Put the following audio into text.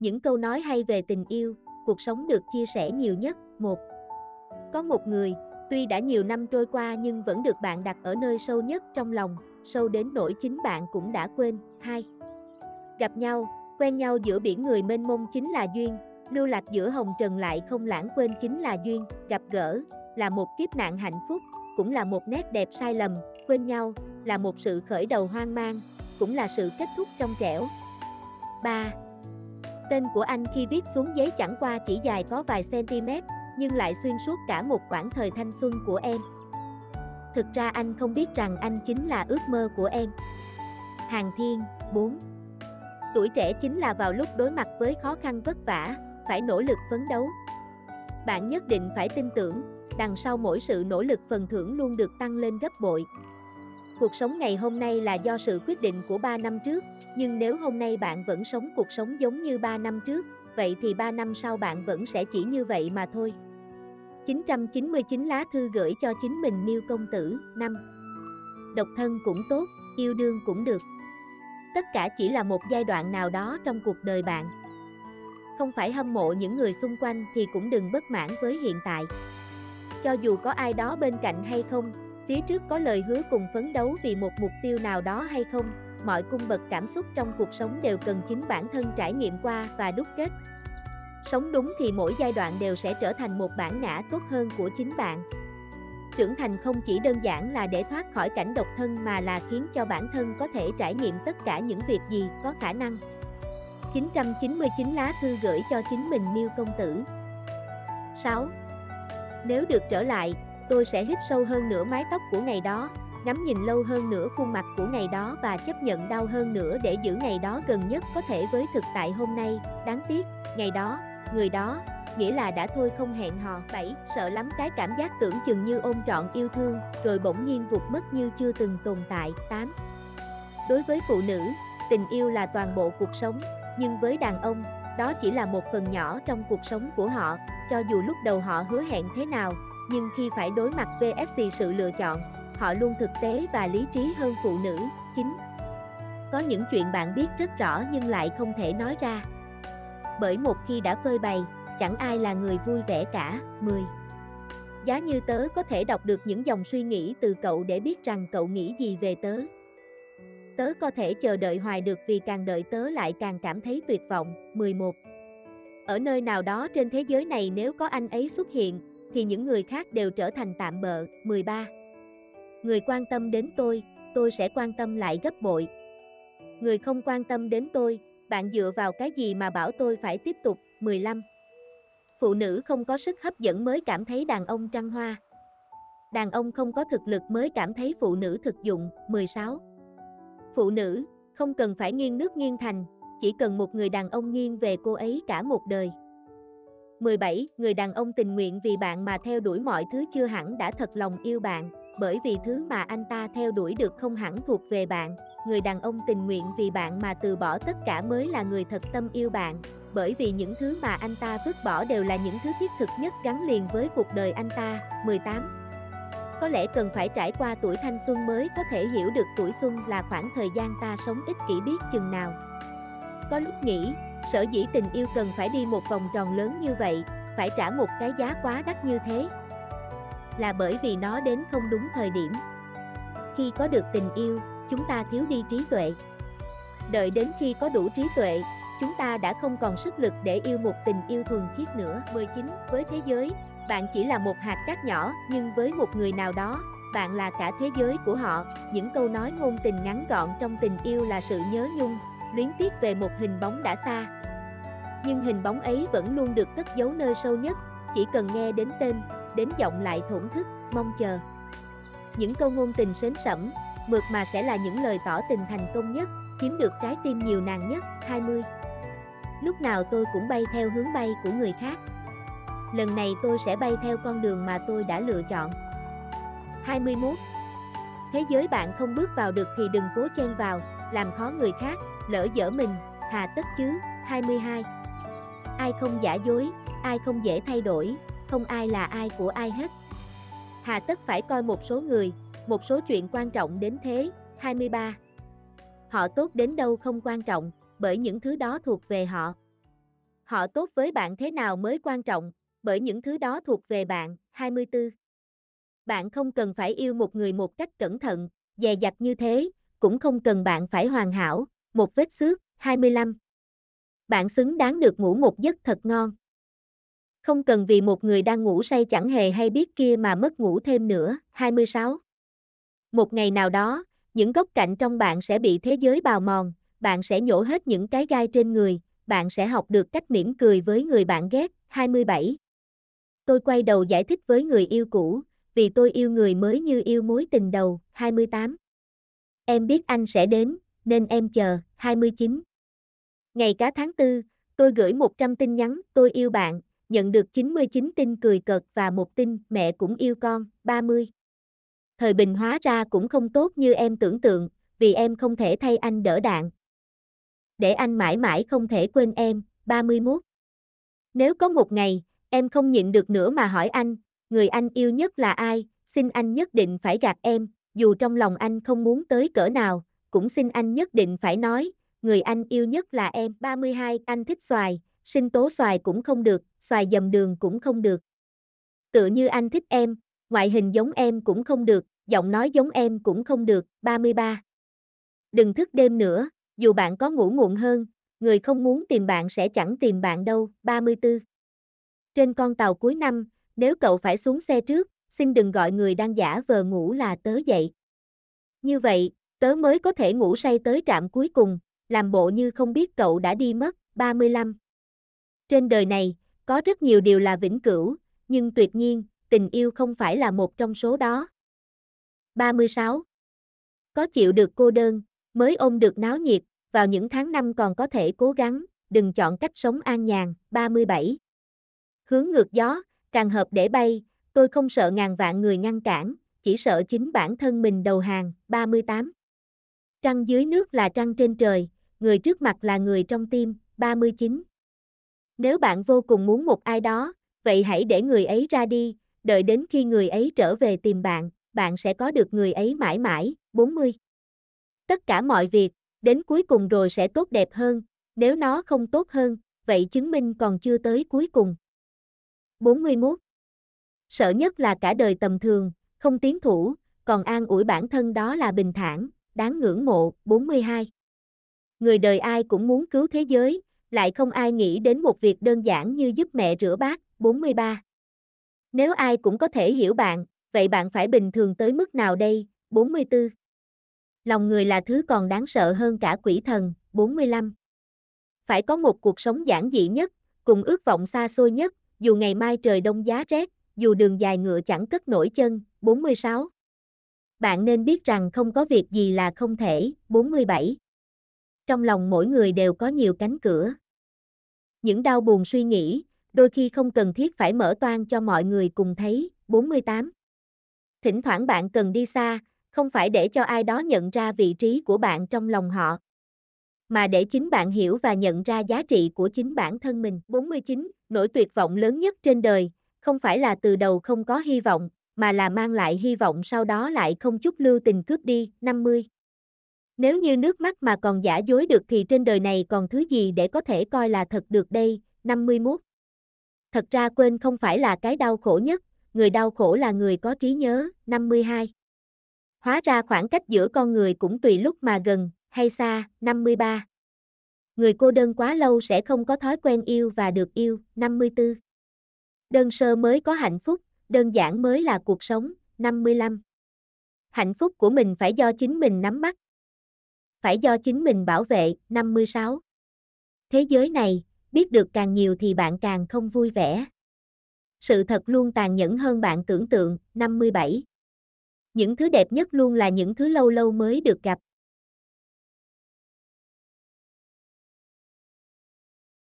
những câu nói hay về tình yêu, cuộc sống được chia sẻ nhiều nhất. một Có một người, tuy đã nhiều năm trôi qua nhưng vẫn được bạn đặt ở nơi sâu nhất trong lòng, sâu đến nỗi chính bạn cũng đã quên. 2. Gặp nhau, quen nhau giữa biển người mênh mông chính là duyên, lưu lạc giữa hồng trần lại không lãng quên chính là duyên, gặp gỡ, là một kiếp nạn hạnh phúc, cũng là một nét đẹp sai lầm, quên nhau, là một sự khởi đầu hoang mang, cũng là sự kết thúc trong trẻo. 3. Tên của anh khi viết xuống giấy chẳng qua chỉ dài có vài cm, nhưng lại xuyên suốt cả một quãng thời thanh xuân của em. Thực ra anh không biết rằng anh chính là ước mơ của em. Hàng Thiên, 4 Tuổi trẻ chính là vào lúc đối mặt với khó khăn vất vả, phải nỗ lực phấn đấu. Bạn nhất định phải tin tưởng, đằng sau mỗi sự nỗ lực phần thưởng luôn được tăng lên gấp bội. Cuộc sống ngày hôm nay là do sự quyết định của 3 năm trước, nhưng nếu hôm nay bạn vẫn sống cuộc sống giống như 3 năm trước, vậy thì 3 năm sau bạn vẫn sẽ chỉ như vậy mà thôi. 999 lá thư gửi cho chính mình Miêu công tử, năm. Độc thân cũng tốt, yêu đương cũng được. Tất cả chỉ là một giai đoạn nào đó trong cuộc đời bạn. Không phải hâm mộ những người xung quanh thì cũng đừng bất mãn với hiện tại. Cho dù có ai đó bên cạnh hay không, phía trước có lời hứa cùng phấn đấu vì một mục tiêu nào đó hay không, mọi cung bậc cảm xúc trong cuộc sống đều cần chính bản thân trải nghiệm qua và đúc kết. Sống đúng thì mỗi giai đoạn đều sẽ trở thành một bản ngã tốt hơn của chính bạn. Trưởng thành không chỉ đơn giản là để thoát khỏi cảnh độc thân mà là khiến cho bản thân có thể trải nghiệm tất cả những việc gì có khả năng. 999 lá thư gửi cho chính mình Miêu công tử. 6. Nếu được trở lại, tôi sẽ hít sâu hơn nửa mái tóc của ngày đó, ngắm nhìn lâu hơn nữa khuôn mặt của ngày đó và chấp nhận đau hơn nữa để giữ ngày đó gần nhất có thể với thực tại hôm nay, đáng tiếc, ngày đó, người đó, nghĩa là đã thôi không hẹn hò. 7. Sợ lắm cái cảm giác tưởng chừng như ôm trọn yêu thương, rồi bỗng nhiên vụt mất như chưa từng tồn tại. 8. Đối với phụ nữ, tình yêu là toàn bộ cuộc sống, nhưng với đàn ông, đó chỉ là một phần nhỏ trong cuộc sống của họ, cho dù lúc đầu họ hứa hẹn thế nào, nhưng khi phải đối mặt VSC sự lựa chọn, họ luôn thực tế và lý trí hơn phụ nữ. 9. Có những chuyện bạn biết rất rõ nhưng lại không thể nói ra. Bởi một khi đã phơi bày, chẳng ai là người vui vẻ cả. 10. Giá như tớ có thể đọc được những dòng suy nghĩ từ cậu để biết rằng cậu nghĩ gì về tớ. Tớ có thể chờ đợi hoài được vì càng đợi tớ lại càng cảm thấy tuyệt vọng. 11. Ở nơi nào đó trên thế giới này nếu có anh ấy xuất hiện, thì những người khác đều trở thành tạm bợ. 13. Người quan tâm đến tôi, tôi sẽ quan tâm lại gấp bội. Người không quan tâm đến tôi, bạn dựa vào cái gì mà bảo tôi phải tiếp tục? 15. Phụ nữ không có sức hấp dẫn mới cảm thấy đàn ông trăng hoa. Đàn ông không có thực lực mới cảm thấy phụ nữ thực dụng. 16. Phụ nữ, không cần phải nghiêng nước nghiêng thành, chỉ cần một người đàn ông nghiêng về cô ấy cả một đời. 17. Người đàn ông tình nguyện vì bạn mà theo đuổi mọi thứ chưa hẳn đã thật lòng yêu bạn, bởi vì thứ mà anh ta theo đuổi được không hẳn thuộc về bạn. Người đàn ông tình nguyện vì bạn mà từ bỏ tất cả mới là người thật tâm yêu bạn, bởi vì những thứ mà anh ta vứt bỏ đều là những thứ thiết thực nhất gắn liền với cuộc đời anh ta. 18. Có lẽ cần phải trải qua tuổi thanh xuân mới có thể hiểu được tuổi xuân là khoảng thời gian ta sống ích kỷ biết chừng nào. Có lúc nghĩ, sở dĩ tình yêu cần phải đi một vòng tròn lớn như vậy, phải trả một cái giá quá đắt như thế. Là bởi vì nó đến không đúng thời điểm. Khi có được tình yêu, chúng ta thiếu đi trí tuệ. Đợi đến khi có đủ trí tuệ, chúng ta đã không còn sức lực để yêu một tình yêu thuần khiết nữa. 19. Với thế giới, bạn chỉ là một hạt cát nhỏ, nhưng với một người nào đó, bạn là cả thế giới của họ. Những câu nói ngôn tình ngắn gọn trong tình yêu là sự nhớ nhung, luyến tiếc về một hình bóng đã xa. Nhưng hình bóng ấy vẫn luôn được cất giấu nơi sâu nhất, chỉ cần nghe đến tên, đến giọng lại thổn thức, mong chờ. Những câu ngôn tình sến sẩm, mượt mà sẽ là những lời tỏ tình thành công nhất, chiếm được trái tim nhiều nàng nhất. 20. Lúc nào tôi cũng bay theo hướng bay của người khác. Lần này tôi sẽ bay theo con đường mà tôi đã lựa chọn. 21. Thế giới bạn không bước vào được thì đừng cố chen vào, làm khó người khác, lỡ dở mình, hà tất chứ. 22. Ai không giả dối, ai không dễ thay đổi, không ai là ai của ai hết. Hà tất phải coi một số người, một số chuyện quan trọng đến thế. 23. Họ tốt đến đâu không quan trọng, bởi những thứ đó thuộc về họ. Họ tốt với bạn thế nào mới quan trọng, bởi những thứ đó thuộc về bạn. 24. Bạn không cần phải yêu một người một cách cẩn thận, dè dặt như thế, cũng không cần bạn phải hoàn hảo, một vết xước. 25. Bạn xứng đáng được ngủ một giấc thật ngon. Không cần vì một người đang ngủ say chẳng hề hay biết kia mà mất ngủ thêm nữa. 26. Một ngày nào đó, những góc cạnh trong bạn sẽ bị thế giới bào mòn, bạn sẽ nhổ hết những cái gai trên người, bạn sẽ học được cách mỉm cười với người bạn ghét. 27. Tôi quay đầu giải thích với người yêu cũ, vì tôi yêu người mới như yêu mối tình đầu. 28. Em biết anh sẽ đến, nên em chờ. 29. Ngày cá tháng 4, tôi gửi 100 tin nhắn, tôi yêu bạn, nhận được 99 tin cười cợt và một tin, mẹ cũng yêu con, 30. Thời bình hóa ra cũng không tốt như em tưởng tượng, vì em không thể thay anh đỡ đạn. Để anh mãi mãi không thể quên em, 31. Nếu có một ngày, em không nhịn được nữa mà hỏi anh, người anh yêu nhất là ai, xin anh nhất định phải gạt em, dù trong lòng anh không muốn tới cỡ nào, cũng xin anh nhất định phải nói, người anh yêu nhất là em. 32. Anh thích xoài, sinh tố xoài cũng không được, xoài dầm đường cũng không được. Tựa như anh thích em, ngoại hình giống em cũng không được, giọng nói giống em cũng không được. 33. Đừng thức đêm nữa, dù bạn có ngủ muộn hơn, người không muốn tìm bạn sẽ chẳng tìm bạn đâu. 34. Trên con tàu cuối năm, nếu cậu phải xuống xe trước, xin đừng gọi người đang giả vờ ngủ là tớ dậy. Như vậy, tớ mới có thể ngủ say tới trạm cuối cùng, làm bộ như không biết cậu đã đi mất. 35. Trên đời này, có rất nhiều điều là vĩnh cửu, nhưng tuyệt nhiên, tình yêu không phải là một trong số đó. 36. Có chịu được cô đơn, mới ôm được náo nhiệt, vào những tháng năm còn có thể cố gắng, đừng chọn cách sống an nhàn. 37. Hướng ngược gió, càng hợp để bay, tôi không sợ ngàn vạn người ngăn cản, chỉ sợ chính bản thân mình đầu hàng. 38. Trăng dưới nước là trăng trên trời, người trước mặt là người trong tim. 39. Nếu bạn vô cùng muốn một ai đó, vậy hãy để người ấy ra đi, đợi đến khi người ấy trở về tìm bạn, bạn sẽ có được người ấy mãi mãi. 40. Tất cả mọi việc, đến cuối cùng rồi sẽ tốt đẹp hơn, nếu nó không tốt hơn, vậy chứng minh còn chưa tới cuối cùng. 41. Sợ nhất là cả đời tầm thường, không tiến thủ, còn an ủi bản thân đó là bình thản, đáng ngưỡng mộ. 42. Người đời ai cũng muốn cứu thế giới, lại không ai nghĩ đến một việc đơn giản như giúp mẹ rửa bát. 43. Nếu ai cũng có thể hiểu bạn, vậy bạn phải bình thường tới mức nào đây? 44. Lòng người là thứ còn đáng sợ hơn cả quỷ thần. 45. Phải có một cuộc sống giản dị nhất, cùng ước vọng xa xôi nhất, dù ngày mai trời đông giá rét, dù đường dài ngựa chẳng cất nổi chân. 46. Bạn nên biết rằng không có việc gì là không thể. 47. Trong lòng mỗi người đều có nhiều cánh cửa. Những đau buồn suy nghĩ, đôi khi không cần thiết phải mở toan cho mọi người cùng thấy. 48. Thỉnh thoảng bạn cần đi xa, không phải để cho ai đó nhận ra vị trí của bạn trong lòng họ, mà để chính bạn hiểu và nhận ra giá trị của chính bản thân mình. 49. Nỗi tuyệt vọng lớn nhất trên đời, không phải là từ đầu không có hy vọng, mà là mang lại hy vọng sau đó lại không chút lưu tình cướp đi. 50. Nếu như nước mắt mà còn giả dối được thì trên đời này còn thứ gì để có thể coi là thật được đây. 51. Thật ra quên không phải là cái đau khổ nhất, người đau khổ là người có trí nhớ. 52. Hóa ra khoảng cách giữa con người cũng tùy lúc mà gần, hay xa. 53. Người cô đơn quá lâu sẽ không có thói quen yêu và được yêu. 54. Đơn sơ mới có hạnh phúc, đơn giản mới là cuộc sống. 55. Hạnh phúc của mình phải do chính mình nắm bắt. Phải do chính mình bảo vệ. 56. Thế giới này, biết được càng nhiều thì bạn càng không vui vẻ. Sự thật luôn tàn nhẫn hơn bạn tưởng tượng. 57. Những thứ đẹp nhất luôn là những thứ lâu lâu mới được gặp.